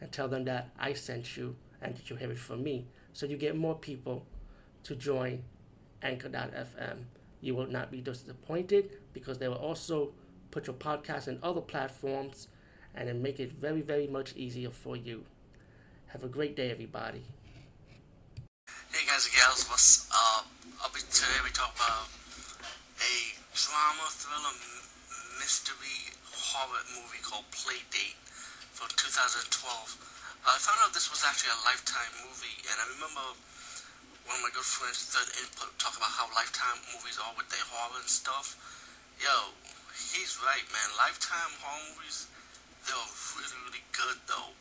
and tell them that I sent you and that you have it from me. So you get more people to join Anchor.fm. You will not be disappointed because they will also put your podcast in other platforms and then make it very, very much easier for you. Have a great day, everybody. Hey guys and gals, what's up? Be today we talk about a drama thriller mystery horror movie called Playdate from 2012. I found out this was actually a Lifetime movie, and I remember one of my good friends, Third Input, talk about how Lifetime movies are with their horror and stuff. Yo, he's right, man. Lifetime horror movies, they're really, really good, though,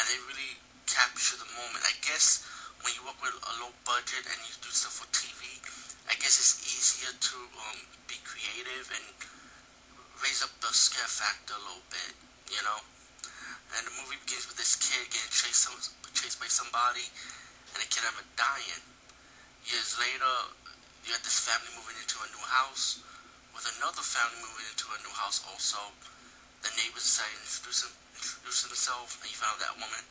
and they really capture the moment. I guess when you work with a low budget and you do stuff for TV, I guess it's easier to um, be creative and raise up the scare factor a little bit, you know? And the movie begins with this kid getting chased, chased by somebody, and the kid ended up dying. Years later, you had this family moving into a new house, with another family moving into a new house also. The neighbors decided to introduce, him, introduce themselves, and you found that woman,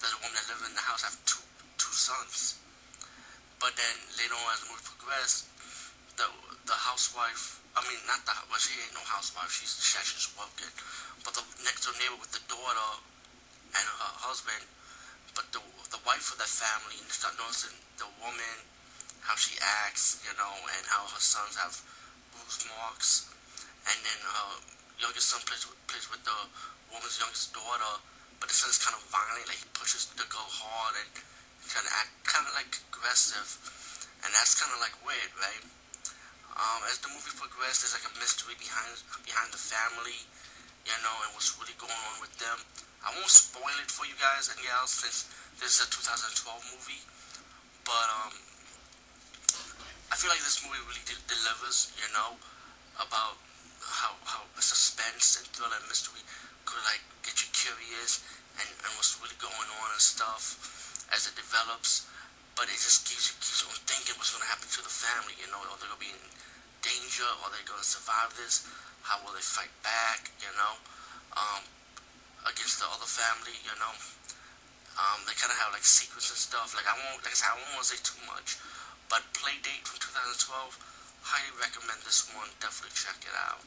that the woman that lived in the house, have two two sons. But then later on, as the movie progressed, the the housewife, I mean, not the well, she ain't no housewife. She's she actually just working. But the next door neighbor with the daughter and her husband, but the the wife of that family, and start noticing the woman, how she acts, you know, and how her sons have bruise marks, and then her youngest son plays plays with the woman's youngest daughter, but the son's kind of violent, like he pushes the girl hard and kind of act kind of like aggressive, and that's kind of like weird, right? Um, as the movie progressed, there's like a mystery behind behind the family, you know, and what's really going on with them. I won't spoil it for you guys and gals since this is a 2012 movie, but um, I feel like this movie really de- delivers, you know, about how how suspense and thriller and mystery could like get you curious and, and what's really going on and stuff as it develops. But it just keeps you keeps on thinking what's gonna happen to the family, you know, are they're gonna be in danger? Are they gonna survive this? How will they fight back? You know, um, against the other family. You know, um, they kind of have like secrets and stuff. Like I won't, like I said, I won't want to say too much. But Playdate from 2012, highly recommend this one. Definitely check it out.